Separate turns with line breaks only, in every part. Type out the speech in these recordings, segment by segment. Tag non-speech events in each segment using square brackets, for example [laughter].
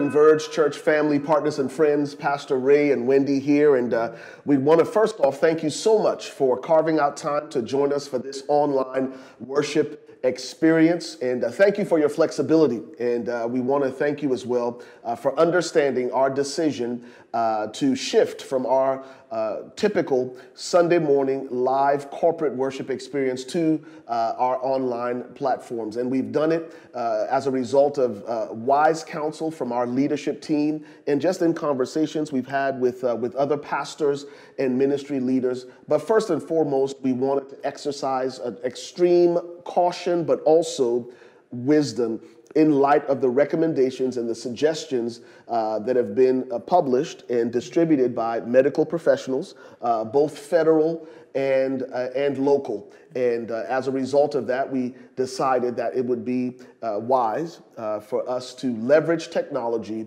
Converge Church family, partners, and friends. Pastor Ray and Wendy here. And uh, we want to first off thank you so much for carving out time to join us for this online worship experience. And uh, thank you for your flexibility. And uh, we want to thank you as well uh, for understanding our decision uh, to shift from our uh, typical Sunday morning live corporate worship experience to uh, our online platforms. And we've done it as a result of wise counsel from our leadership team and just in conversations we've had with, with other pastors and ministry leaders. But first and foremost, we wanted to exercise an extreme caution, but also wisdom in light of the recommendations and the suggestions uh, that have been uh, published and distributed by medical professionals, uh, both federal and, uh, and local. And uh, as a result of that, we decided that it would be uh, wise for us to leverage technology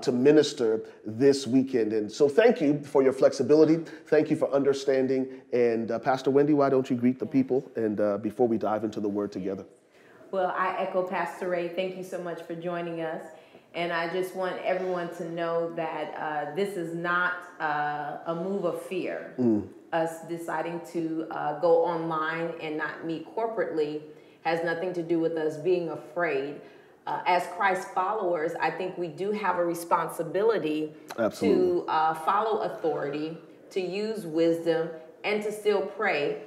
to minister this weekend. And so, thank you for your flexibility. Thank you for understanding. And Pastor Wendy, why don't you greet the people and before we dive into the word together?
Well, I echo Pastor Ray. Thank you so much for joining us. And I just want everyone to know that uh, this is not uh, a move of fear. Mm. Us deciding to uh, go online and not meet corporately has nothing to do with us being afraid. Uh, as Christ followers, I think we do have a responsibility Absolutely. to uh, follow authority, to use wisdom, and to still pray.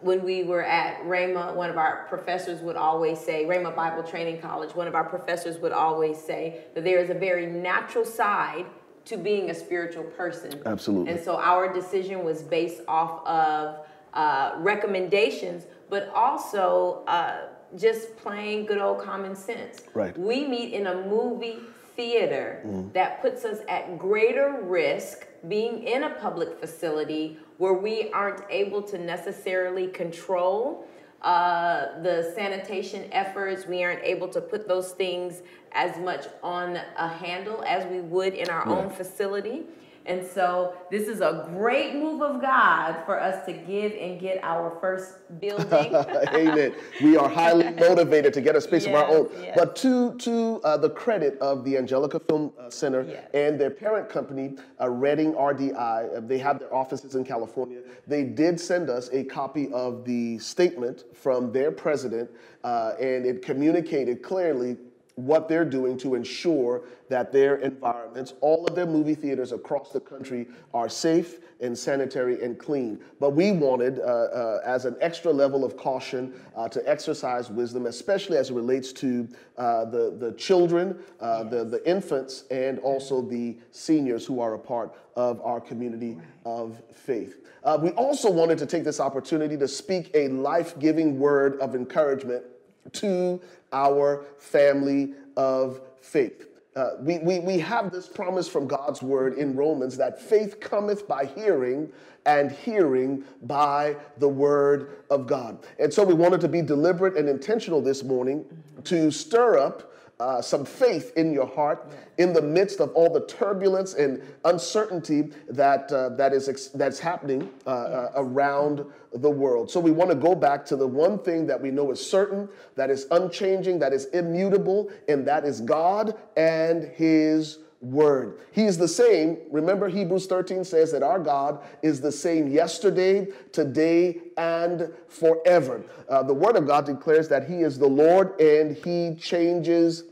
When we were at Rhema, one of our professors would always say, Rhema Bible Training College, one of our professors would always say that there is a very natural side to being a spiritual person.
Absolutely.
And so our decision was based off of uh, recommendations, but also uh, just plain good old common sense.
Right.
We meet in a movie theater mm. that puts us at greater risk being in a public facility where we aren't able to necessarily control uh, the sanitation efforts. We aren't able to put those things as much on a handle as we would in our own facility. And so this is a great move of God for us to give and get our first [laughs] building.
Amen. We are highly [laughs] motivated to get a space yes, of our own. Yes. But to to uh, the credit of the Angelika Film uh, Center yes. and their parent company, uh, Reading RDI, uh, they have their offices in California. They did send us a copy of the statement from their president, uh, and it communicated clearly what they're doing to ensure that their environments, all of their movie theaters across the country, are safe and sanitary and clean. But we wanted, uh, uh, as an extra level of caution, uh, to exercise wisdom, especially as it relates to uh, the, the children, uh, the, the infants, and also the seniors who are a part of our community of faith. Uh, we also wanted to take this opportunity to speak a life giving word of encouragement to our family of faith. Uh, we, we, we have this promise from God's word in Romans that faith cometh by hearing, and hearing by the word of God. And so we wanted to be deliberate and intentional this morning to stir up uh, some faith in your heart in the midst of all the turbulence and uncertainty that uh, that is ex- that's happening uh, uh around the world. So we want to go back to the one thing that we know is certain, that is unchanging, that is immutable, and that is God and His word. He is the same. Remember, Hebrews 13 says that our God is the same yesterday, today, and forever. Uh, the word of God declares that He is the Lord and He changes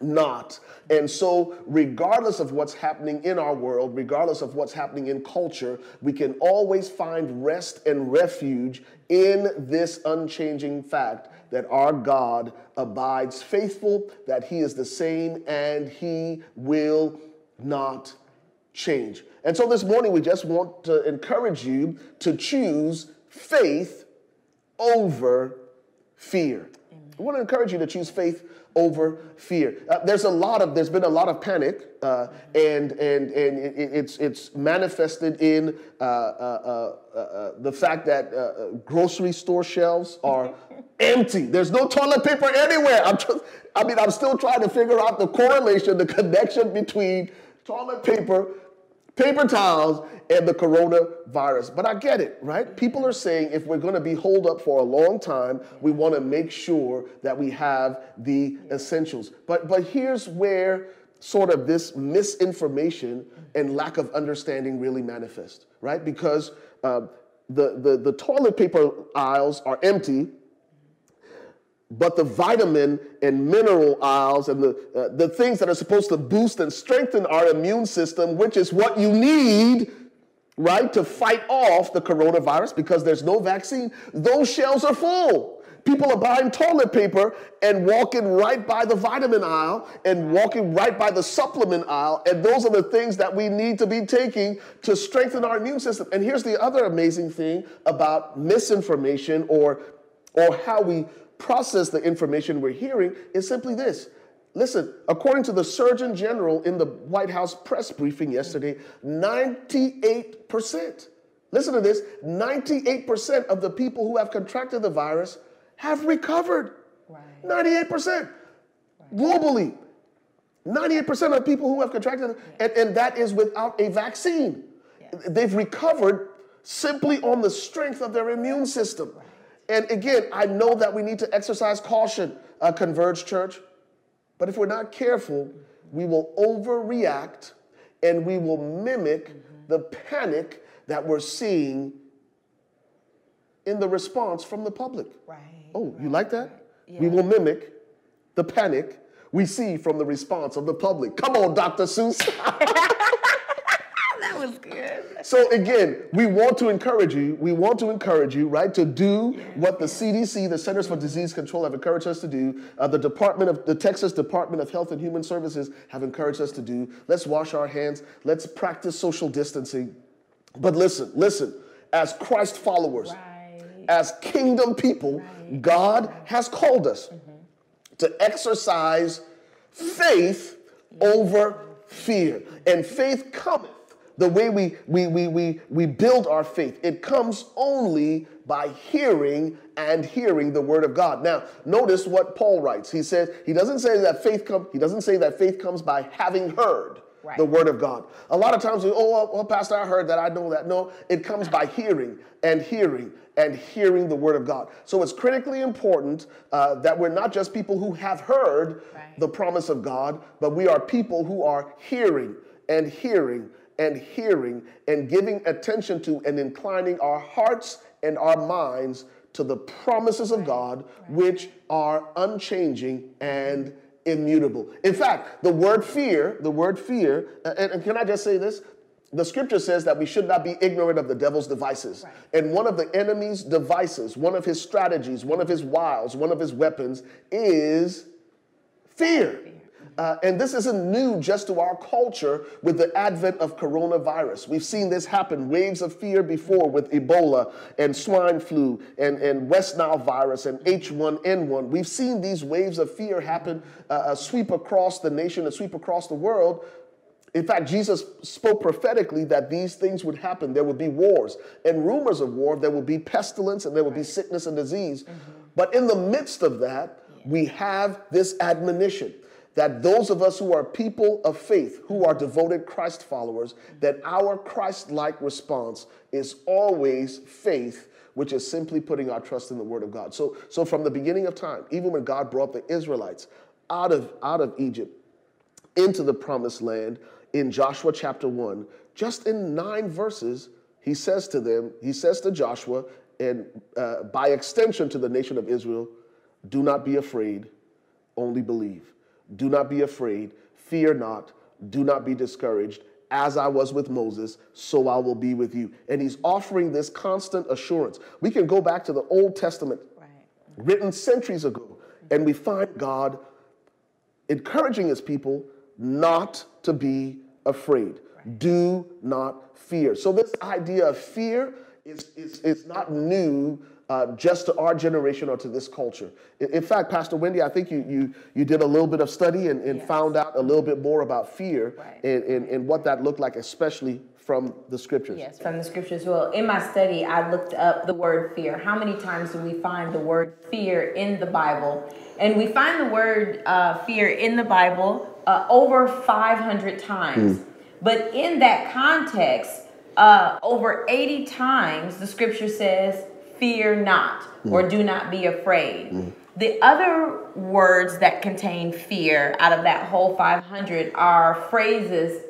not. And so, regardless of what's happening in our world, regardless of what's happening in culture, we can always find rest and refuge in this unchanging fact that our God abides faithful, that He is the same, and He will not change. And so, this morning, we just want to encourage you to choose faith over fear. Amen. I want to encourage you to choose faith over fear. Uh, there's a lot of there's been a lot of panic, uh, and and and it, it's it's manifested in uh, uh, uh, uh the fact that grocery store shelves are [laughs] empty. There's no toilet paper anywhere. I'm just, I mean, I'm still trying to figure out the correlation, the connection between toilet paper paper towels and the coronavirus. But I get it, right? People are saying if we're going to be holed up for a long time, we want to make sure that we have the essentials. But but here's where sort of this misinformation and lack of understanding really manifest, right? Because uh, the, the, the toilet paper aisles are empty, but the vitamin and mineral aisles and the, uh, the things that are supposed to boost and strengthen our immune system, which is what you need, right, to fight off the coronavirus because there's no vaccine, those shelves are full. People are buying toilet paper and walking right by the vitamin aisle and walking right by the supplement aisle. And those are the things that we need to be taking to strengthen our immune system. And here's the other amazing thing about misinformation or, or how we process the information we're hearing is simply this. Listen, according to the Surgeon General in the White House press briefing yesterday, 98%, listen to this 98% of the people who have contracted the virus have recovered. Right. 98% right. globally. 98% of people who have contracted, and, and that is without a vaccine. Yes. They've recovered simply on the strength of their immune system. Right. And again, I know that we need to exercise caution, uh, Converge Church, but if we're not careful, we will overreact and we will mimic mm-hmm. the panic that we're seeing in the response from the public. Right. Oh, right, you like that? Right. Yeah. We will mimic the panic we see from the response of the public. Come on, Dr. Seuss. [laughs]
that was good.
So again, we want to encourage you. We want to encourage you, right, to do yeah, what the CDC, the Centers for Disease Control, have encouraged us to do. Uh, the Department of the Texas Department of Health and Human Services have encouraged us to do. Let's wash our hands. Let's practice social distancing. But listen, listen. As Christ followers, right. as kingdom people, right God has called us mm-hmm. to exercise faith over fear. And faith cometh the way we, we, we, we, we build our faith. It comes only by hearing and hearing the word of God. Now, notice what Paul writes. He says, he doesn't say that faith come, he doesn't say that faith comes by having heard. Right. the word of God. A lot of times we, oh, well, well, Pastor, I heard that, I know that. No, it comes by hearing and hearing and hearing the word of God. So it's critically important uh, that we're not just people who have heard right. the promise of God, but we are people who are hearing and hearing and hearing and giving attention to and inclining our hearts and our minds to the promises of God, which are unchanging and immutable. In fact, the word fear, the word fear, uh, and, and can I just say this? the scripture says that we should not be ignorant of the devil's devices. Right. And one of the enemy's devices, one of his strategies, one of his wiles, one of his weapons is fear. Uh, and this isn't new just to our culture with the advent of coronavirus. We've seen this happen, waves of fear before with Ebola and swine flu and, and West Nile virus and H1N1. We've seen these waves of fear happen, uh, uh, sweep across the nation and sweep across the world in fact, Jesus spoke prophetically that these things would happen. There would be wars and rumors of war. There would be pestilence and there would be sickness and disease. Mm-hmm. But in the midst of that, yeah. we have this admonition that those of us who are people of faith, who are devoted Christ followers, that our Christ like response is always faith which is simply putting our trust in the word of God. So, so from the beginning of time, even when God brought the Israelites out of, out of Egypt into the promised land, in Joshua chapter 1, just in nine verses, he says to them, he says to Joshua, and uh, by extension to the nation of Israel, do not be afraid, only believe. Do not be afraid, fear not, do not be discouraged. As I was with Moses, so I will be with you. And he's offering this constant assurance. We can go back to the Old Testament, right. written centuries ago, and we find God encouraging his people not to be afraid. Do not fear. So, this idea of fear is, is, is not new uh, just to our generation or to this culture. In, in, fact, Pastor Wendy, I think you, you, you did a little bit of study and, and yes. found out a little bit more about fear right. and, and, and what that looked like, especially from the scriptures.
Yes, from the scriptures. Well, in my study, I looked up the word fear. How many times do we find the word fear in the Bible? And we find the word uh, fear in the Bible uh, over 500 times. Mm. But in that context, uh, over 80 times the scripture says, fear not mm. or do not be afraid. Mm. The other words that contain fear out of that whole 500 are phrases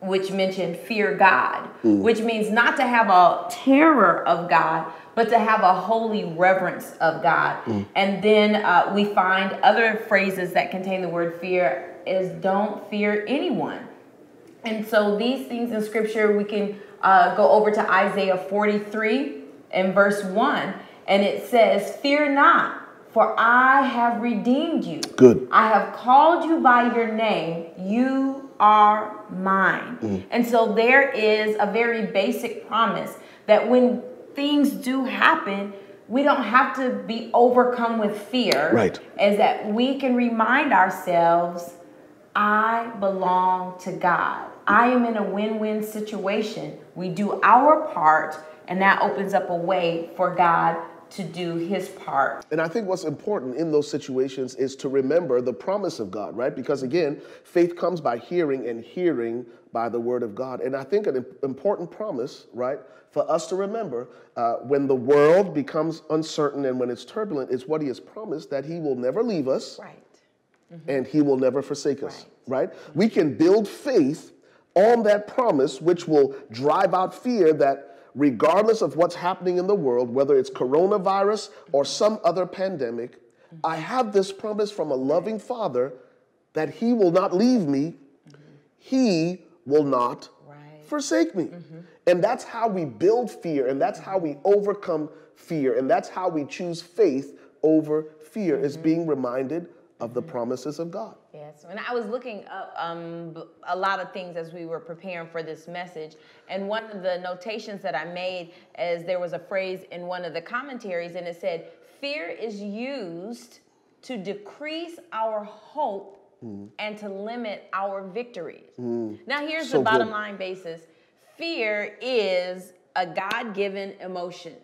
which mention fear God, mm. which means not to have a terror of God, but to have a holy reverence of God. Mm. And then uh, we find other phrases that contain the word fear is don't fear anyone. And so these things in scripture, we can uh, go over to Isaiah 43 and verse 1, and it says, Fear not, for I have redeemed you.
Good.
I have called you by your name. You are mine. Mm. And so there is a very basic promise that when things do happen, we don't have to be overcome with fear.
Right.
Is that we can remind ourselves, I belong to God. I am in a win win situation. We do our part, and that opens up a way for God to do his part.
And I think what's important in those situations is to remember the promise of God, right? Because again, faith comes by hearing and hearing by the word of God. And I think an important promise, right, for us to remember uh, when the world becomes uncertain and when it's turbulent is what he has promised that he will never leave us.
Right.
Mm-hmm. And he will never forsake us, right? right? We can build faith on that promise, which will drive out fear that regardless of what's happening in the world, whether it's coronavirus or some other pandemic, I have this promise from a loving Father that He will not leave me, He will not right. forsake me. Mm-hmm. And that's how we build fear, and that's how we overcome fear, and that's how we choose faith over fear, mm-hmm. is being reminded of the promises of God.
Yes, and I was looking up um, a lot of things as we were preparing for this message, and one of the notations that I made is there was a phrase in one of the commentaries, and it said, "Fear is used to decrease our hope mm. and to limit our victories." Mm. Now, here's so the bottom good. line basis: fear is a God-given emotion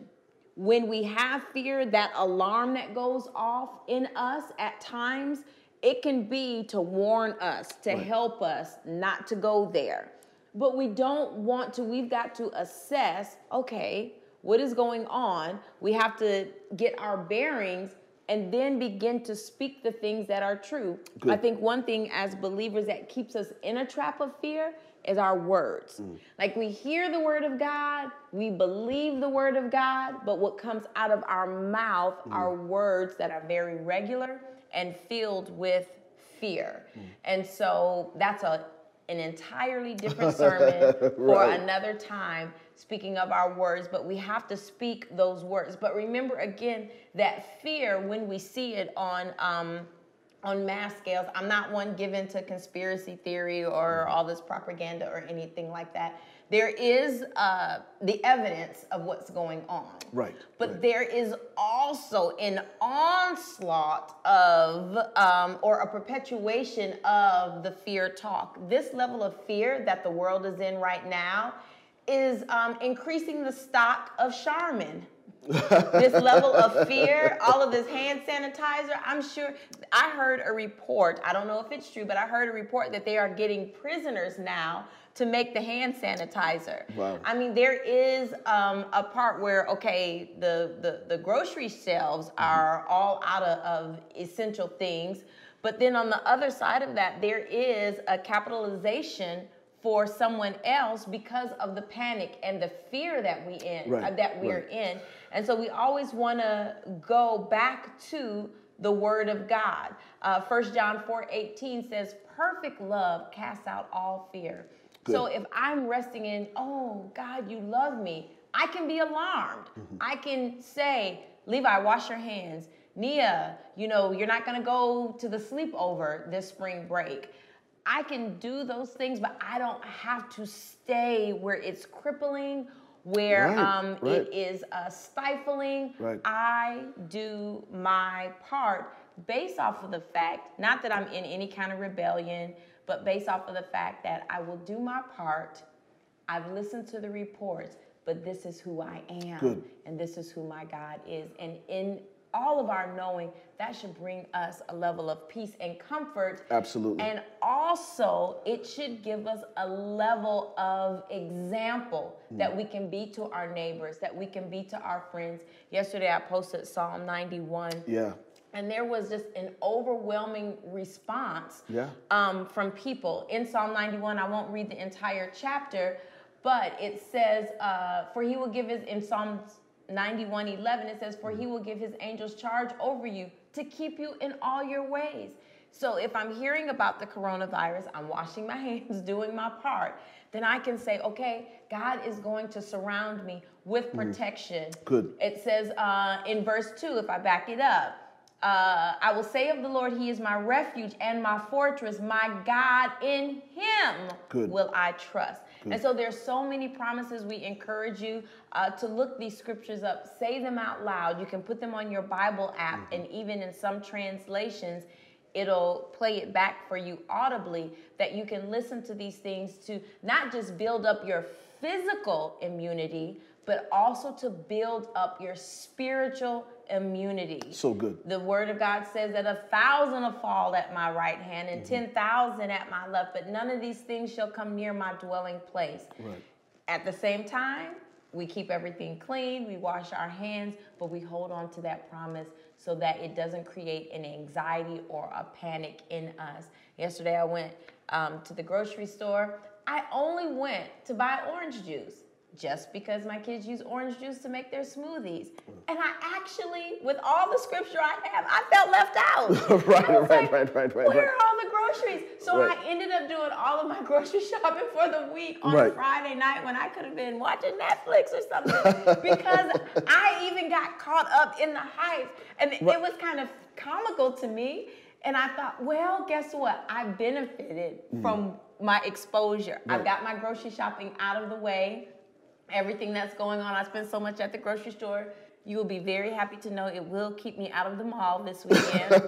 when we have fear, that alarm that goes off in us at times, it can be to warn us, to right. help us not to go there. But we don't want to, we've got to assess okay, what is going on? We have to get our bearings and then begin to speak the things that are true. Good. I think one thing as believers that keeps us in a trap of fear is our words. Mm. Like we hear the word of God, we believe the word of God, but what comes out of our mouth mm. are words that are very regular and filled with fear. Mm. And so that's a an entirely different [laughs] sermon right. for another time speaking of our words, but we have to speak those words. But remember again that fear, when we see it on um, on mass scales. I'm not one given to conspiracy theory or mm-hmm. all this propaganda or anything like that. There is uh, the evidence of what's going on.
Right.
But
right.
there is also an onslaught of, um, or a perpetuation of the fear talk. This level of fear that the world is in right now is um, increasing the stock of Charmin this level of fear, all of this hand sanitizer. I'm sure I heard a report, I don't know if it's true, but I heard a report that they are getting prisoners now to make the hand sanitizer.
Wow.
I mean, there is um, a part where, okay, the, the, the grocery shelves mm-hmm. are all out of, of essential things. But then on the other side of that, there is a capitalization for someone else because of the panic and the fear that we in right. uh, that we right. are in and so we always want to go back to the word of God. Uh, 1 John 4 18 says, Perfect love casts out all fear. Good. So if I'm resting in, oh, God, you love me, I can be alarmed. Mm-hmm. I can say, Levi, wash your hands. Nia, you know, you're not going to go to the sleepover this spring break. I can do those things, but I don't have to stay where it's crippling where right, um, right. it is uh, stifling.
Right.
I do my part based off of the fact, not that I'm in any kind of rebellion, but based off of the fact that I will do my part. I've listened to the reports, but this is who I am.
Good.
And this is who my God is. And in all of our knowing, that should bring us a level of peace and comfort.
Absolutely.
And also, it should give us a level of example mm. that we can be to our neighbors, that we can be to our friends. Yesterday, I posted Psalm 91.
Yeah.
And there was just an overwhelming response
yeah.
um, from people. In Psalm 91, I won't read the entire chapter, but it says, uh, For he will give his, in Psalms 91 11, it says, For he will give his angels charge over you to keep you in all your ways. So if I'm hearing about the coronavirus, I'm washing my [laughs] hands, doing my part, then I can say, okay, God is going to surround me with mm. protection.
Mm. Good.
It says uh, in verse 2, if I back it up, uh, I will say of the Lord, He is my refuge and my fortress, my God. In Him
Good.
will I trust. And so there's so many promises. We encourage you uh, to look these scriptures up, say them out loud. You can put them on your Bible app, mm-hmm. and even in some translations, it'll play it back for you audibly. That you can listen to these things to not just build up your physical immunity, but also to build up your spiritual immunity.
So good.
The word of God says that a thousand will fall at my right hand and mm-hmm. 10,000 at my left, but none of these things shall come near my dwelling place.
Right.
At the same time, we keep everything clean, we wash our hands, but we hold on to that promise so that it doesn't create an anxiety or a panic in us. Yesterday, I went um, to the grocery store. I only went to buy orange juice just because my kids use orange juice to make their smoothies. And I actually, with all the scripture I have, I felt left out. [laughs]
right, right, like, right, right, right,
Where are all the groceries? So right. I ended up doing all of my [laughs] grocery shopping for the week on right. Friday night when I could have been watching Netflix or something [laughs] because I even got caught up in the hype. And right. it was kind of comical to me. And I thought, well, guess what? I benefited mm. from my exposure. I've got my grocery shopping out of the way everything that's going on. I spend so much at the grocery store. You will be very happy to know it will keep me out of the mall this weekend. [laughs]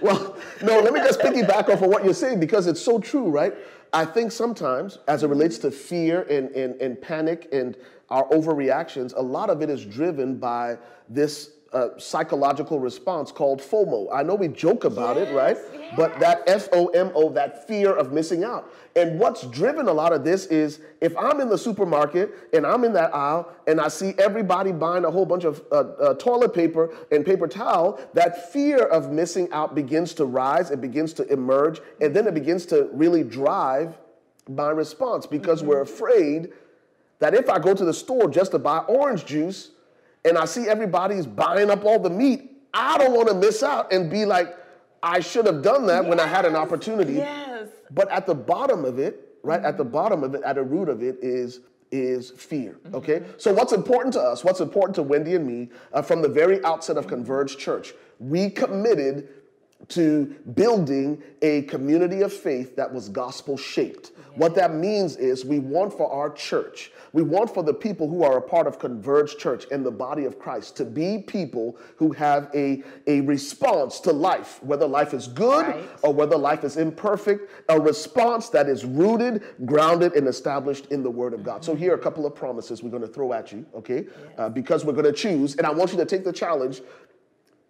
well, no, let me just piggyback off of what you're saying because it's so true, right? I think sometimes, as it relates to fear and, and, and panic and our overreactions, a lot of it is driven by this uh, psychological response called FOMO. I know we joke about yes, it, right? Yes. But that F O M O, that fear of missing out. And what's driven a lot of this is if I'm in the supermarket and I'm in that aisle and I see everybody buying a whole bunch of uh, uh, toilet paper and paper towel, that fear of missing out begins to rise, it begins to emerge, and then it begins to really drive my response because mm-hmm. we're afraid that if I go to the store just to buy orange juice, and I see everybody's buying up all the meat, I don't want to miss out and be like, I should have done that yes. when I had an opportunity.
Yes.
But at the bottom of it, right, mm-hmm. at the bottom of it, at the root of it is is fear. Mm-hmm. Okay, mm-hmm. so what's important to us? What's important to Wendy and me uh, from the very outset of Converge Church? We committed to building a community of faith that was gospel shaped. What that means is we want for our church, we want for the people who are a part of Converge Church and the body of Christ to be people who have a, a response to life, whether life is good right. or whether life is imperfect, a response that is rooted, grounded, and established in the Word of God. So, here are a couple of promises we're going to throw at you, okay? Yes. Uh, because we're going to choose, and I want you to take the challenge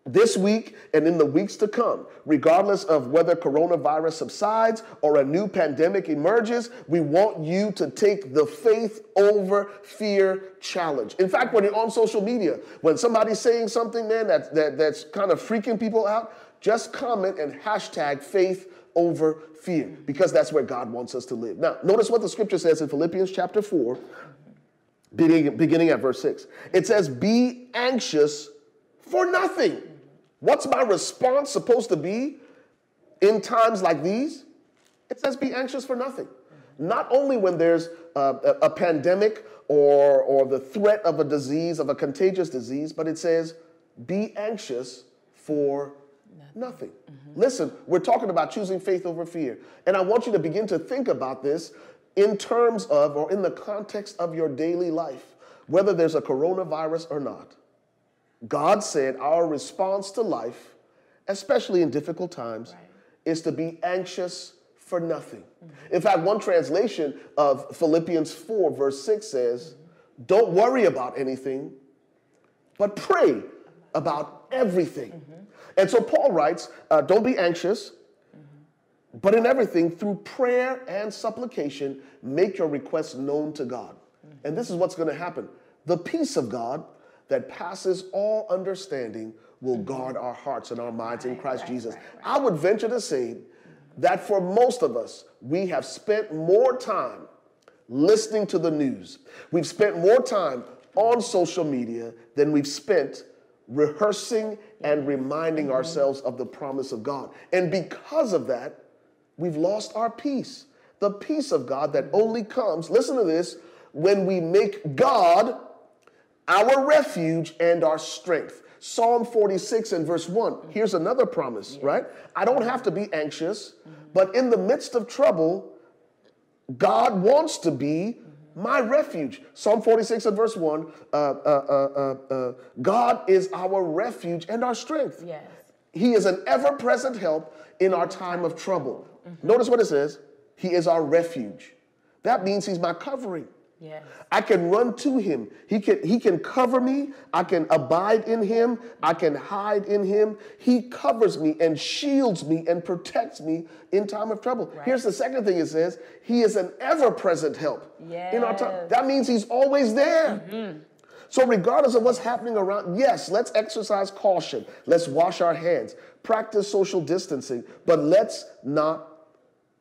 this week and in the weeks to come, regardless of whether coronavirus subsides or a new pandemic emerges, we want you to take the faith over fear challenge. In fact, when you're on social media, when somebody's saying something, man, that, that, that's kind of freaking people out, just comment and hashtag faith over fear because that's where God wants us to live. Now, notice what the scripture says in Philippians chapter 4, beginning, beginning at verse 6. It says, Be anxious for nothing. What's my response supposed to be in times like these? It says, be anxious for nothing. Not only when there's a, a, a pandemic or, or the threat of a disease, of a contagious disease, but it says, be anxious for nothing. nothing. Mm-hmm. Listen, we're talking about choosing faith over fear. And I want you to begin to think about this in terms of or in the context of your daily life, whether there's a coronavirus or not. God said our response to life, especially in difficult times, right. is to be anxious for nothing. Mm-hmm. In fact, one translation of Philippians 4, verse 6 says, mm-hmm. Don't worry about anything, but pray about everything. Mm-hmm. And so Paul writes, uh, don't be anxious, but in everything, through prayer and supplication, make your requests known to God. And this is what's going to happen. The peace of God that passes all understanding will guard our hearts and our minds right, in Christ right, Jesus. Right, I would venture to say that for most of us, we have spent more time listening to the news. We've spent more time on social media than we've spent rehearsing and reminding mm-hmm. ourselves of the promise of God. And because of that, we've lost our peace. The peace of God that only comes, listen to this, when we make God our refuge and our strength. Psalm 46 and verse 1. Here's another promise, right? I don't have to be anxious, but in the midst of trouble, God wants to be my refuge. Psalm 46 and verse 1 uh, uh, uh, uh, God is our refuge and our strength.
Yes.
He is an ever present help in our time of trouble. Mm-hmm. Notice what it says He is our refuge. That means He's my covering.
Yes.
I can run to him. He can, he can cover me. I can abide in him. I can hide in him. He covers me and shields me and protects me in time of trouble. Right. Here's the second thing it says He is an ever present help
yes.
in our time. That means He's always there. Mm-hmm. So, regardless of what's happening around, yes, let's exercise caution. Let's wash our hands, practice social distancing, but let's not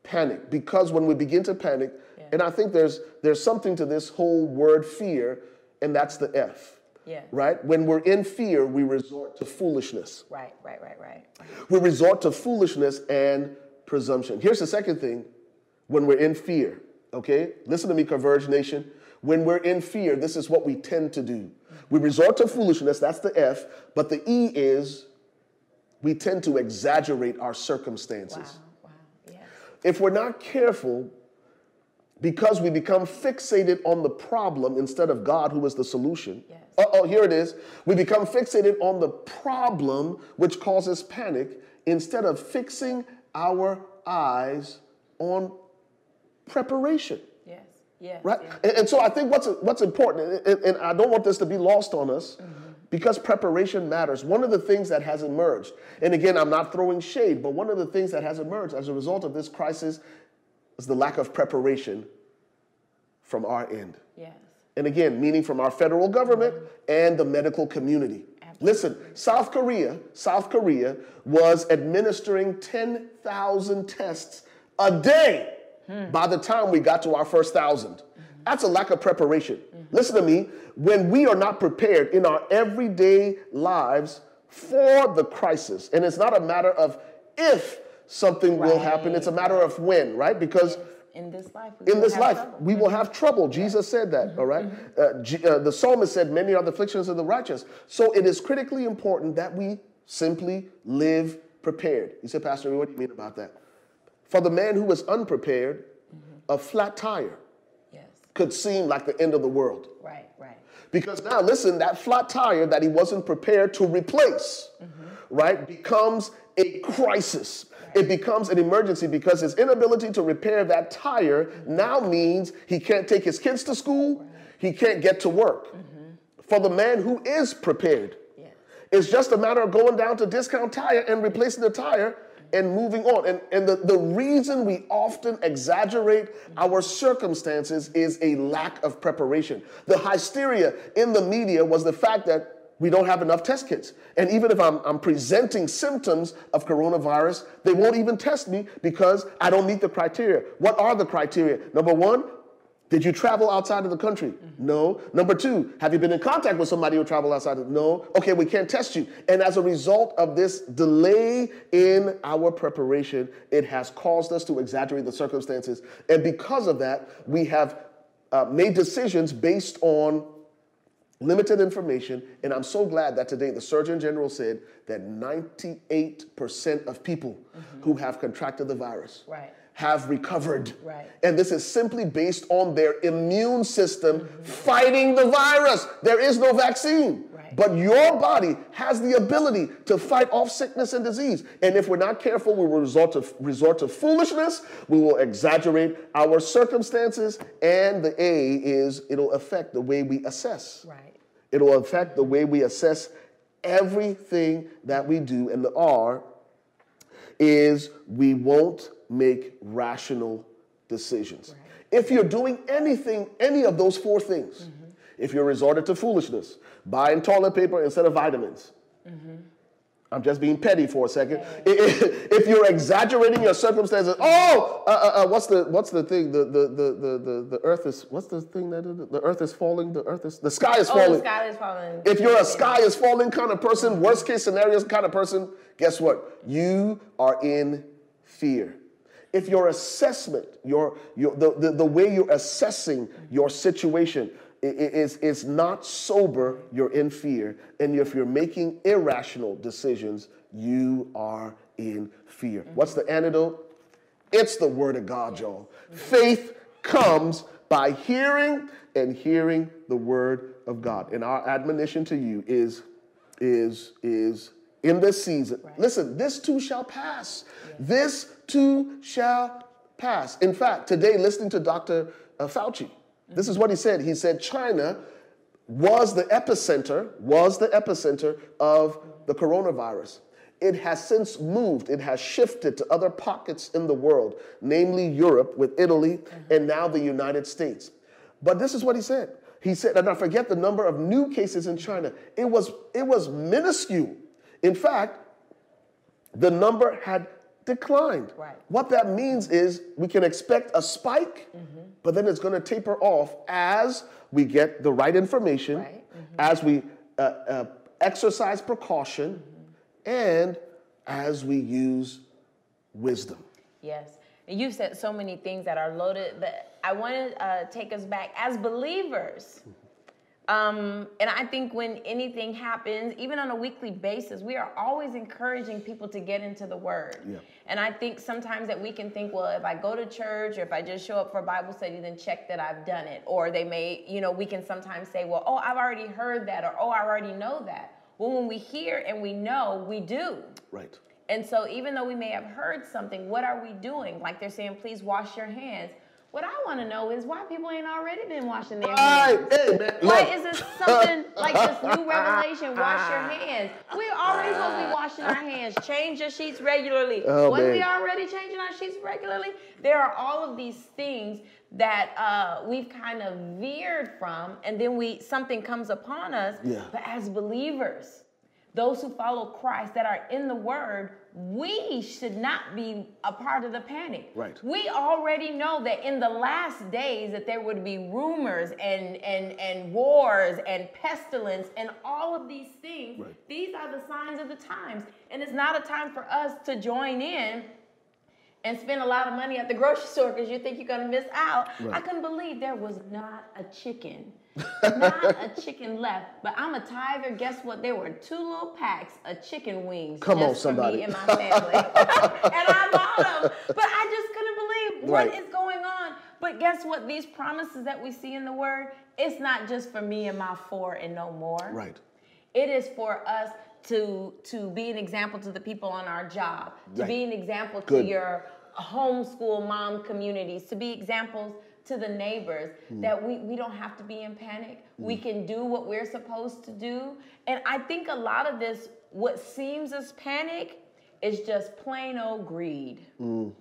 panic because when we begin to panic, and I think there's there's something to this whole word fear, and that's the F.
Yeah.
Right? When we're in fear, we resort to foolishness.
Right, right, right, right.
We resort to foolishness and presumption. Here's the second thing when we're in fear, okay? Listen to me, Converge Nation. When we're in fear, this is what we tend to do. We resort to foolishness, that's the F, but the E is we tend to exaggerate our circumstances.
Wow, wow, yes.
If we're not careful, because we become fixated on the problem instead of God, who is the solution.
Yes.
oh, here it is. We become fixated on the problem, which causes panic, instead of fixing our eyes on preparation.
Yes. Yes.
Right.
Yes.
And, and, so I think what's what's important, and, and, I don't want this to be lost on us. Mm-hmm. Because preparation matters. One of the things that has emerged, and again, I'm not throwing shade, but one of the things that has emerged as a result of this crisis is the lack of preparation from our end.
Yes.
And again, meaning from our federal government and the medical community. Absolutely. Listen, South Korea, South Korea was administering 10,000 tests a day hmm. by the time we got to our first 1,000. Mm-hmm. That's a lack of preparation. Mm-hmm. Listen to me, when we are not prepared in our everyday lives for the crisis, and it's not a matter of if something right. will happen. It's a matter of when, right? Because
in this life,
in this life, trouble. we will have trouble. Jesus said that, mm-hmm. all right? mm-hmm. uh, G- uh, the psalmist said, Many are the afflictions of the righteous. So it is critically important that we simply live prepared. You said, Pastor, what do you mean about that? For the man who is unprepared, mm-hmm. a flat tire
yes.
could seem like the end of the world.
Right, right.
Because now, listen, that flat tire that he wasn't prepared to replace, mm-hmm. right, becomes a crisis it becomes an emergency because his inability to repair that tire now means he can't take his kids to school, he can't get to work. Mm-hmm. For the man who is prepared,
yes.
it's just a matter of going down to discount tire and replacing the tire and moving on. And, and the, the reason we often exaggerate our circumstances is a lack of preparation. The hysteria in the media was the fact that we don't have enough test kits. And even if I'm, I'm, presenting symptoms of coronavirus, they won't even test me because I don't meet the criteria. What are the criteria? Number one, did you travel outside of the country? No. Number two, have you been in contact with somebody who traveled outside? Of, no. Okay, we can't test you. And as a result of this delay in our preparation, it has caused us to exaggerate the circumstances. And because of that, we have uh, made decisions based on limited information, and I'm so glad that today the Surgeon General said that 98% of people mm-hmm. who have contracted the virus
right.
have recovered.
Right.
And this is simply based on their immune system mm-hmm. fighting the virus. There is no vaccine. But your body has the ability to fight off sickness and disease. And if we're not careful, we will resort to, resort to foolishness. We will exaggerate our circumstances. And the A is it'll affect the way we assess.
Right.
It'll affect the way we assess everything that we do, and the R is we won't make rational decisions. Right. If you're doing anything, any of those four things, mm-hmm. If you're resorted to foolishness, buying toilet paper instead of vitamins, mm-hmm. I'm just being petty for a second. If you're exaggerating your circumstances, oh, uh, uh, uh, what's the what's the thing? The the, the the the the earth is what's the thing that the earth is falling. The earth is the sky is
oh,
falling.
The sky is falling.
If you're a sky is falling kind of person, worst case scenarios kind of person, guess what? You are in fear. If your assessment, your, your the, the, the way you're assessing your situation is, is not sober, you're in fear. And if you're making irrational decisions, you are in fear. Mm-hmm. What's the antidote? It's the word of God, y'all. Mm-hmm. Faith comes by hearing and hearing the word of God. And our admonition to you is, is, is in this season. Right. Listen, this too shall pass. This too shall pass. In fact, today, listening to Dr. Uh, This is what he said. He said China was the epicenter, was the epicenter of the coronavirus. It has since moved, it has shifted to other pockets in the world, namely Europe with Italy and now the United States. But this is what he said. He said, and I forget the number of new cases in China. It was, it was minuscule. In fact, the number had declined.
Right.
What that means is we can expect a spike, mm-hmm. but then it's going to taper off as we get the right information, right. Mm-hmm. as we uh, uh, exercise precaution, mm-hmm. and as we use wisdom.
Yes. You said so many things that are loaded, but I want to uh, take us back as believers. Um, and I think when anything happens, even on a weekly basis, we are always encouraging people to get into the Word. Yeah. And I think sometimes that we can think, well, if I go to church or if I just show up for Bible study, then check that I've done it. Or they may, you know, we can sometimes say, well, oh, I've already heard that, or oh, I already know that. Well, when we hear and we know, we do.
Right.
And so even though we may have heard something, what are we doing? Like they're saying, please wash your hands what I want to know is why people ain't already been washing their hands. Hey, man, why is this something like this new revelation? Wash your [laughs] hands. We're already supposed to be washing our hands. Change your sheets regularly. Oh, when we already changing our sheets regularly, there are all of these things that uh, we've kind of veered from, and then we something comes upon us. Yeah. But as believers, those who follow Christ that are in the Word, we should not be a part of the panic.
Right.
We already know that in the last days that there would be rumors and and and wars and pestilence and all of these things. Right. These are the signs of the times, and it's not a time for us to join in and spend a lot of money at the grocery store because you think you're going to miss out. Right. I couldn't believe there was not a chicken [laughs] not a chicken left, but I'm a tiger. Guess what? There were two little packs of chicken wings.
Come on, somebody.
me and my family, [laughs] [laughs] and I bought them. But I just couldn't believe what right. is going on. But guess what? These promises that we see in the Word, it's not just for me and my four and no more.
Right.
It is for us to to be an example to the people on our job, to right. be an example Good. to your homeschool mom communities, to be examples to the neighbors mm. that we, we don't have to be in panic. Mm. We can do what we're supposed to do. And I think a lot of this, what seems as panic, is just plain old greed. Mm.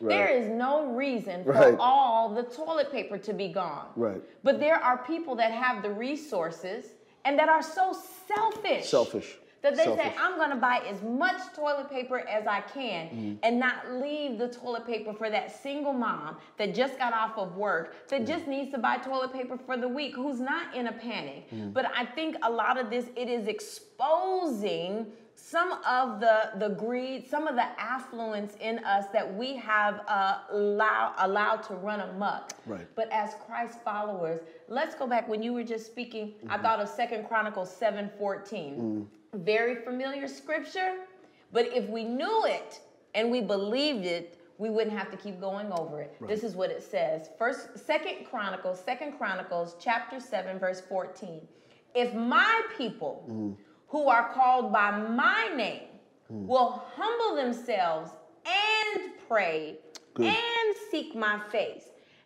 Right. There is no reason for right. all the toilet paper to be gone.
Right.
But there are people that have the resources and that are so selfish.
Selfish
that they Selfish. say, I'm going to buy as much toilet paper as I can mm. and not leave the toilet paper for that single mom that just got off of work, that mm. just needs to buy toilet paper for the week, who's not in a panic. Mm. But I think a lot of this, it is exposing some of the, the greed, some of the affluence in us that we have uh, allow, allowed to run amok.
Right.
But as Christ followers, let's go back. When you were just speaking, mm-hmm. I thought of Second Chronicles 7 14. Mm very familiar scripture, but if we knew it and we believed it, we wouldn't have to keep going over it. Right. This is what it says. First, Second Chronicles, Second Chronicles, chapter 7, verse 14. If my people mm. who are called by my name mm. will humble themselves and pray Good. and seek my face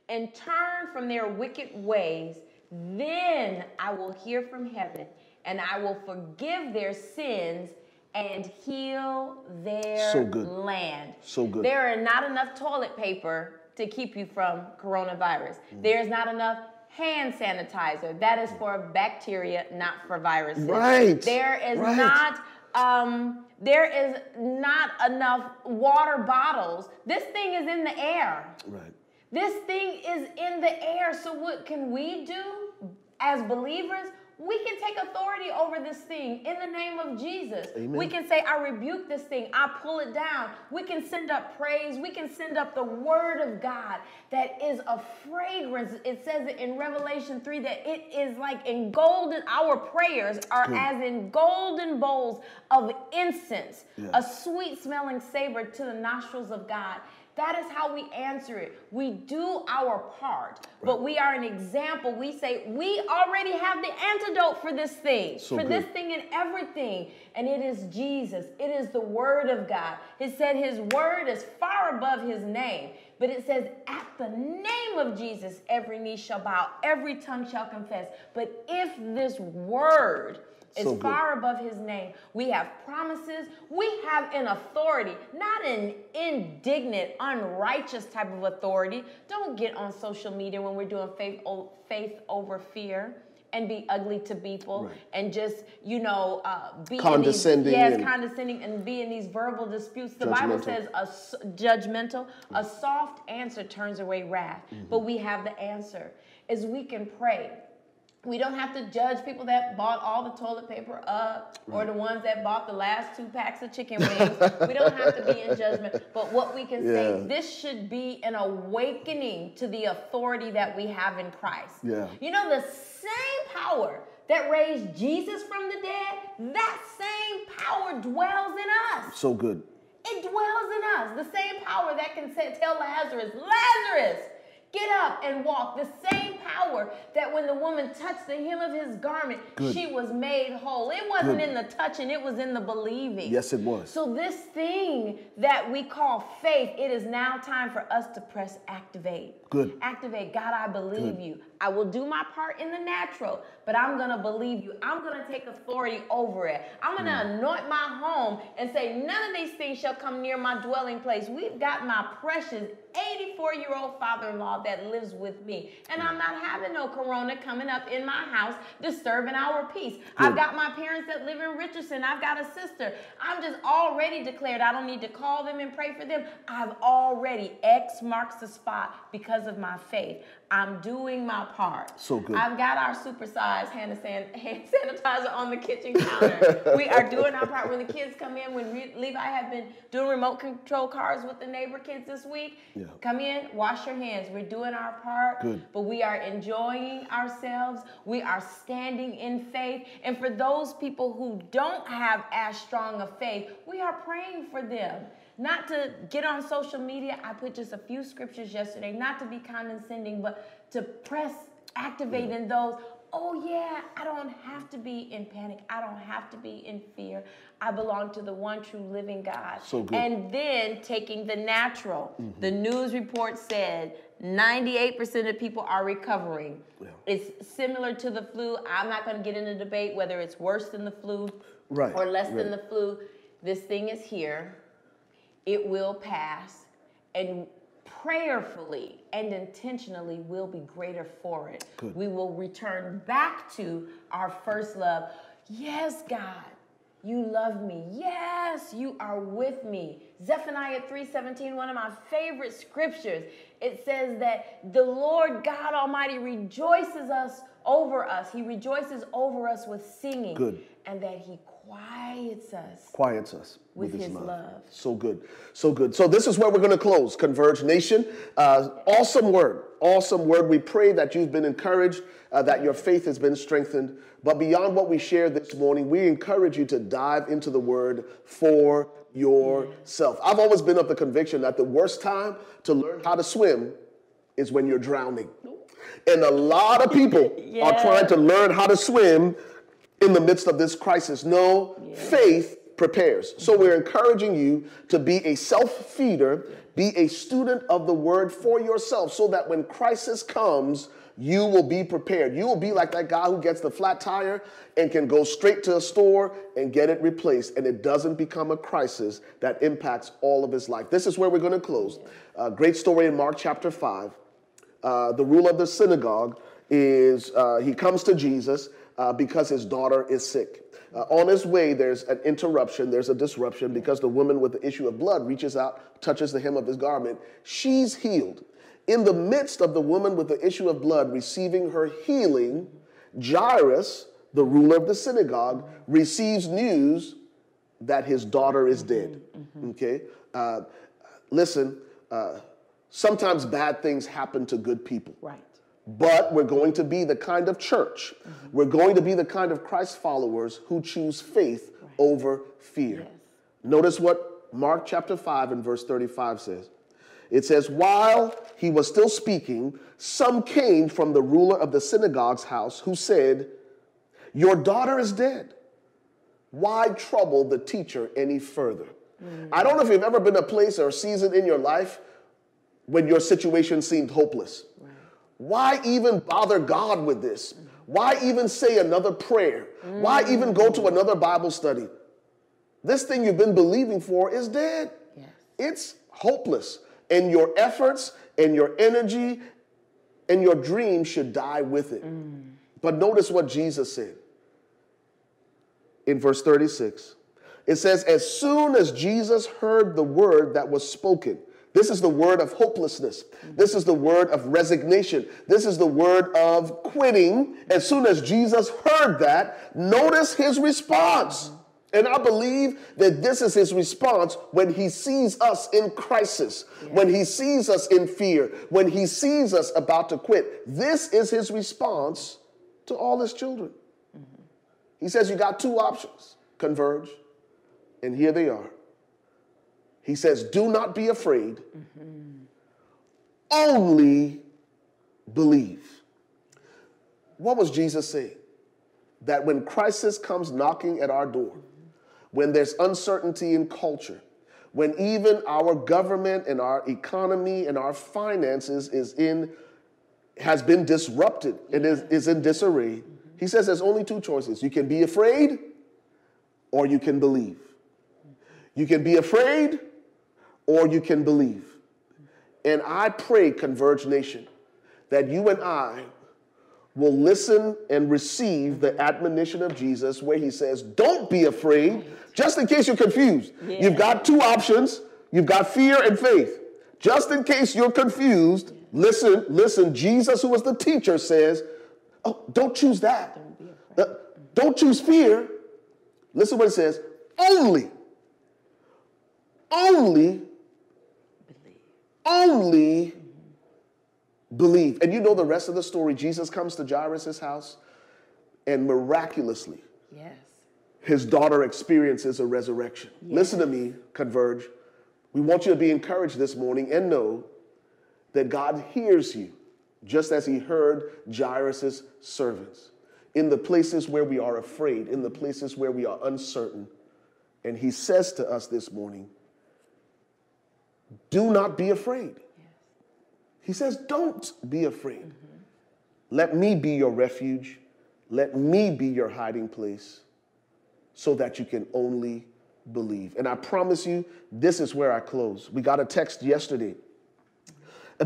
and turn from their wicked ways, then I will hear from heaven and I will forgive their sins and heal their
so good.
land.
So good.
There are not enough toilet paper to keep you from coronavirus. Mm. There's not enough hand sanitizer. That is for bacteria, not for viruses.
Right.
There is
right.
not um, there is not enough water bottles. This thing is in the air.
Right.
This thing is in the air. So what can we do as believers? We can take authority over this thing in the name of Jesus. Amen. We can say, I rebuke this thing, I pull it down. We can send up praise, we can send up the word of God that is a fragrance. It says it in Revelation 3 that it is like in golden, our prayers are Good. as in golden bowls of incense, yes. a sweet smelling savor to the nostrils of God. That is how we answer it. We do our part, right. but we are an example. We say, we already have the antidote for this thing, so for good. this thing and everything. And it is Jesus. It is the Word of God. It said His Word is far above His name. But it says, at the name of Jesus, every knee shall bow, every tongue shall confess. But if this Word, is so far above his name. We have promises. We have an authority, not an indignant, unrighteous type of authority. Don't get on social media when we're doing faith, faith over fear and be ugly to people right. and just you know uh, be
condescending.
These, yes, and condescending and be in these verbal disputes. The Bible says a judgmental, mm-hmm. a soft answer turns away wrath. Mm-hmm. But we have the answer. Is we can pray we don't have to judge people that bought all the toilet paper up or the ones that bought the last two packs of chicken [laughs] wings. we don't have to be in judgment. But what we can yeah. say, this should be an awakening to the authority that we have in Christ.
Yeah.
You know, the same power that raised Jesus from the dead, that same power dwells in us.
So good.
It dwells in us. The same power that can say, tell Lazarus, Lazarus, Get up and walk. The same power that when the woman touched the hem of his garment, Good. she was made whole. It wasn't Good. in the touching, it was in the believing.
Yes, it was.
So, this thing that we call faith, it is now time for us to press activate.
Good.
Activate. God, I believe Good. you. I will do my part in the natural, but I'm going to believe you. I'm going to take authority over it. I'm going to mm. anoint my home and say, none of these things shall come near my dwelling place. We've got my precious 84 year old father in law that lives with me. And I'm not having no corona coming up in my house disturbing our peace. Good. I've got my parents that live in Richardson. I've got a sister. I'm just already declared. I don't need to call them and pray for them. I've already X marks the spot because of my faith. I'm doing my part.
So good.
I've got our supersized hand, hand, [laughs] hand sanitizer on the kitchen counter. we are doing our part. When the kids come in, when Re- Levi have been doing remote control cars with the neighbor kids this week, yeah. come in, wash your hands. We're doing our part.
Good.
But we are enjoying ourselves. We are standing in faith. And for those people who don't have as strong a faith, we are praying for them not to get on social media. I put just a few scriptures yesterday, not to be condescending, but to press activate in those. Oh, yeah, I don't have to be in panic. I don't have to be in fear. I belong to the one true living God.
So good.
And then taking the natural. Mm-hmm. The news report said 98% of people are recovering. Yeah. It's similar to the flu. I'm not going to get in a debate whether it's worse than the flu
right.
or less
right.
than the flu. This thing is here it will pass, and prayerfully and intentionally will be greater for it.
Good.
We will return back to our first love. Yes, God, you love me. Yes, you are with me. Zephaniah 3:17, one of my favorite scriptures. It says that the Lord God Almighty rejoices us over us. He rejoices over us with singing.
Good.
And that he quiets us.
Quiets us
with, with his, his love. love.
So good. So good. So this is where we're going to close. Converge Nation. Uh, awesome word. Awesome word. We pray that you've been encouraged, uh, that your faith has been strengthened. But beyond what we shared this morning, we encourage you to dive into the word for yourself. I've always been of the conviction that the worst time to learn how to swim is when you're drowning. And a lot of people yeah. [laughs] are trying to learn how to swim in the midst of this crisis. No, yeah. faith prepares. So we're encouraging you to be a self feeder, be a student of the word for yourself, so that when crisis comes, you will be prepared. You will be like that guy who gets the flat tire and can go straight to a store and get it replaced, and it doesn't become a crisis that impacts all of his life. This is where we're going to close. Uh, great story in Mark chapter 5. Uh, the ruler of the synagogue is, uh, he comes to Jesus uh, because his daughter is sick. Uh, on his way, there's an interruption, there's a disruption because the woman with the issue of blood reaches out, touches the hem of his garment. She's healed. In the midst of the woman with the issue of blood receiving her healing, Jairus, the ruler of the synagogue, receives news that his daughter is dead. Mm-hmm. Okay? Uh, listen, uh, sometimes bad things happen to good people.
Right.
But we're going to be the kind of church, mm-hmm. we're going to be the kind of Christ followers who choose faith right. over fear. Yes. Notice what Mark chapter 5 and verse 35 says. It says, While he was still speaking, some came from the ruler of the synagogue's house who said, Your daughter is dead. Why trouble the teacher any further? Mm-hmm. I don't know if you've ever been a place or a season in your life when your situation seemed hopeless. Why even bother God with this? Why even say another prayer? Why even go to another Bible study? This thing you've been believing for is dead. Yes. It's hopeless. And your efforts and your energy and your dream should die with it. Mm. But notice what Jesus said in verse 36. It says, As soon as Jesus heard the word that was spoken, this is the word of hopelessness. This is the word of resignation. This is the word of quitting. As soon as Jesus heard that, notice his response. And I believe that this is his response when he sees us in crisis, yeah. when he sees us in fear, when he sees us about to quit. This is his response to all his children. Mm-hmm. He says, You got two options converge, and here they are. He says, Do not be afraid, mm-hmm. only believe. What was Jesus saying? That when crisis comes knocking at our door, when there's uncertainty in culture, when even our government and our economy and our finances is in has been disrupted and is, is in disarray, he says there's only two choices. You can be afraid or you can believe. You can be afraid or you can believe. And I pray, Converge Nation, that you and I will listen and receive the admonition of Jesus where he says, Don't be afraid, just in case you're confused. Yeah. You've got two options you've got fear and faith. Just in case you're confused, listen, listen. Jesus, who was the teacher, says, Oh, don't choose that. Don't, uh, don't choose fear. Listen what it says only, only only believe. And you know the rest of the story. Jesus comes to Jairus' house, and miraculously, yes. his daughter experiences a resurrection. Yes. Listen to me, Converge. We want you to be encouraged this morning and know that God hears you just as he heard Jairus' servants in the places where we are afraid, in the places where we are uncertain. And he says to us this morning, do not be afraid. He says, Don't be afraid. Mm-hmm. Let me be your refuge. Let me be your hiding place so that you can only believe. And I promise you, this is where I close. We got a text yesterday.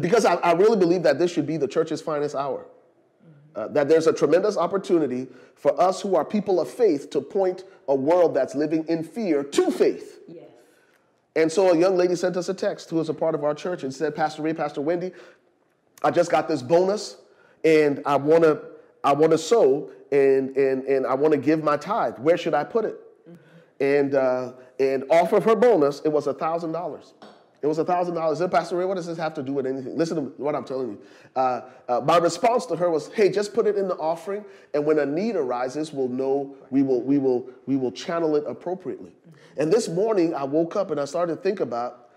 Because I, I really believe that this should be the church's finest hour. Uh, that there's a tremendous opportunity for us who are people of faith to point a world that's living in fear to faith. And so a young lady sent us a text who is a part of our church and said, Pastor Ray, Pastor Wendy, I just got this bonus and I want to I want to sow and, and, and I want to give my tithe. Where should I put it? Mm-hmm. And, uh, and off of her bonus, it was a $1,000. It was a $1,000. Said, Pastor Ray, what does this have to do with anything? Listen to what I'm telling you. Uh, uh, my response to her was, hey, just put it in the offering, and when a need arises, we'll know, we will, we will, we will channel it appropriately. And this morning, I woke up and I started to think about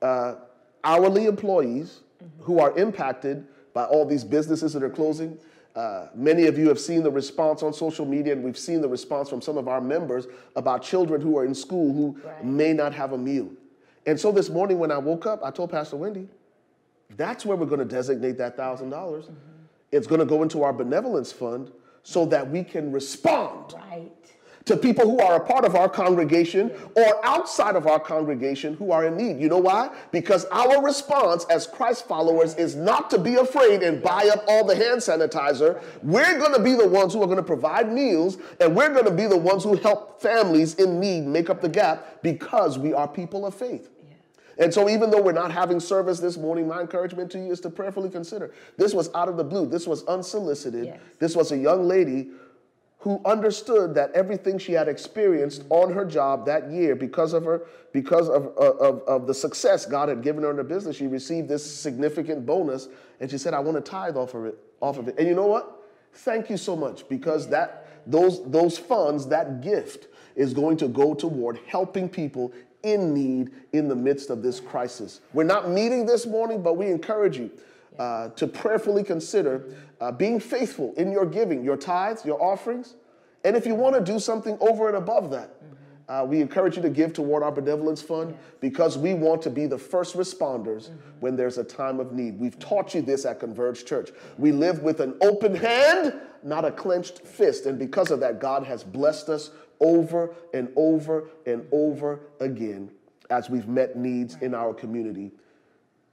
uh, hourly employees who are impacted by all these businesses that are closing. Uh, many of you have seen the response on social media, and we've seen the response from some of our members about children who are in school who right. may not have a meal. And so this morning when I woke up, I told Pastor Wendy, that's where we're going to designate that 1,000. dollars mm-hmm. It's going to go into our benevolence fund so that we can respond.
Right
to people who are a part of our congregation or outside of our congregation who are in need. You know why? Because our response as Christ followers is not to be afraid and buy up all the hand sanitizer. We're going to be the ones who are going to provide meals and we're going to be the ones who help families in need make up the gap because we are people of faith. And so, even though we're not having service this morning, my encouragement to you is to prayerfully consider. This was out of the blue. This was unsolicited. Yes. This was a young lady who understood that everything she had experienced mm-hmm. on her job that year because of her because of, uh, of, of the success god had given her in her business she received this significant bonus and she said i want to tithe off of it off of it and you know what thank you so much because that those those funds that gift is going to go toward helping people in need in the midst of this crisis we're not meeting this morning but we encourage you uh, to prayerfully consider uh, being faithful in your giving, your tithes, your offerings. And if you want to do something over and above that, uh, we encourage you to give toward our benevolence fund because we want to be the first responders mm-hmm. when there's a time of need. We've taught you this at Converge Church. We live with an open hand, not a clenched fist. And because of that, God has blessed us over and over and over again as we've met needs in our community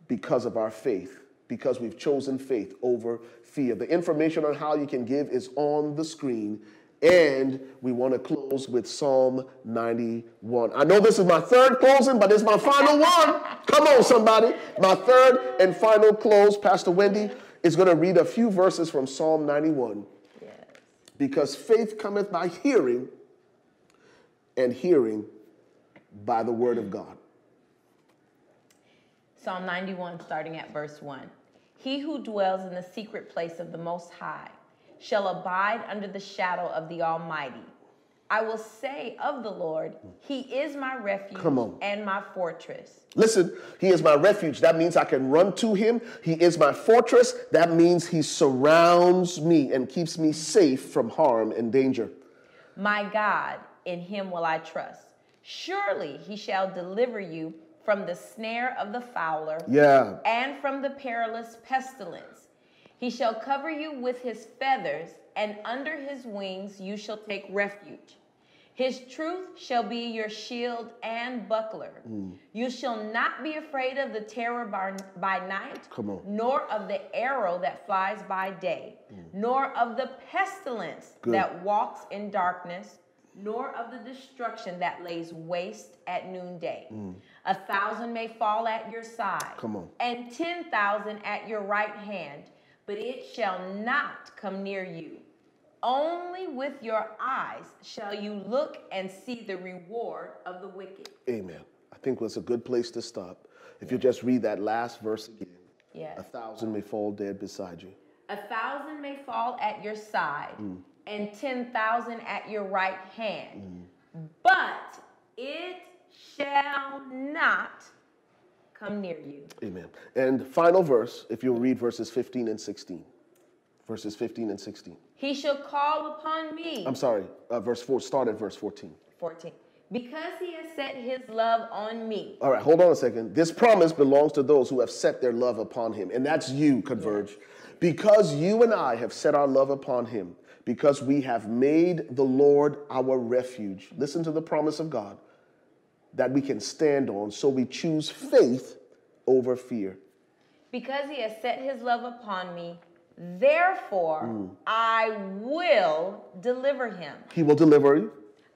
because of our faith because we've chosen faith over fear. The information on how you can give is on the screen. And we want to close with Psalm 91. I know this is my third closing, but it's my final one. Come on, somebody. My third and final close, Pastor Wendy is going to read a few verses from Psalm 91. Yes. Because faith cometh by hearing, and hearing by the word of God.
Psalm 91, starting at verse 1. He who dwells in the secret place of the Most High shall abide under the shadow of the Almighty. I will say of the Lord, He is my refuge and my fortress.
Listen, He is my refuge. That means I can run to Him. He is my fortress. That means He surrounds me and keeps me safe from harm and danger.
My God, in Him will I trust. Surely He shall deliver you from the snare of the fowler,
yeah.
and from the perilous pestilence. He shall cover you with his feathers, and under his wings you shall take refuge. His truth shall be your shield and buckler. Mm. You shall not be afraid of the terror by, by night, nor of the arrow that flies by day, mm. nor of the pestilence Good. that walks in darkness, nor of the destruction that lays waste at noonday. Mm. A thousand may fall at your side,
come on,
and ten thousand at your right hand, but it shall not come near you. Only with your eyes shall you look and see the reward of the wicked.
Amen. I think that's a good place to stop. If you just read that last verse again.
Yes.
A thousand may fall dead beside you.
A thousand may fall at your side. Mm and 10,000 at your right hand. Mm. But it shall not come near you.
Amen. And final verse, if you'll read verses 15 and 16. Verses 15 and 16.
He shall call upon me.
I'm sorry, uh, verse 4, start at verse 14.
14. Because he has set his love on me.
All right, hold on a second. This promise belongs to those who have set their love upon him. And that's you, Converge. Because you and I have set our love upon him, because we have made the Lord our refuge. Listen to the promise of God that we can stand on. So we choose faith over fear.
Because he has set his love upon me, therefore mm. I will deliver him.
He will deliver you.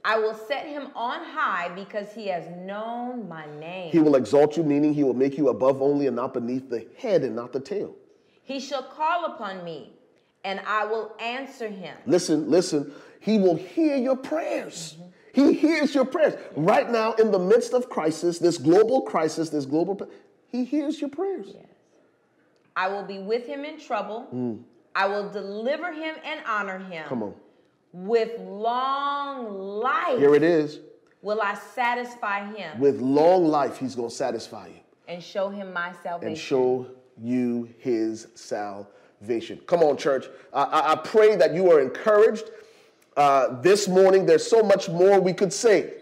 I will set him on high because he has known my name.
He will exalt you, meaning he will make you above only and not beneath the head and not the tail.
He shall call upon me and I will answer him.
Listen, listen. He will hear your prayers. Mm-hmm. He hears your prayers. Right now, in the midst of crisis, this global crisis, this global, he hears your prayers. Yes.
I will be with him in trouble. Mm. I will deliver him and honor him.
Come on.
With long life.
Here it is.
Will I satisfy him?
With long life, he's going to satisfy you.
And show him my salvation.
And show you his salvation vision. Come on, church. I, I pray that you are encouraged uh, this morning. There's so much more we could say,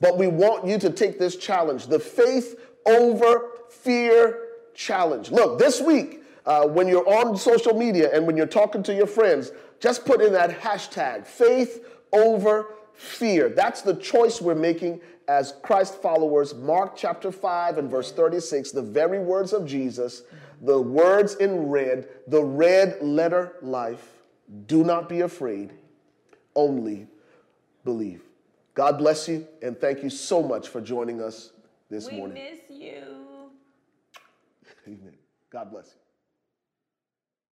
but we want you to take this challenge the faith over fear challenge. Look, this week, uh, when you're on social media and when you're talking to your friends, just put in that hashtag faith over fear. That's the choice we're making as Christ followers. Mark chapter 5 and verse 36, the very words of Jesus, the words in red, the red letter life. Do not be afraid, only believe. God bless you, and thank you so much for joining us this
we
morning.
We miss you. [laughs]
Amen. God bless you.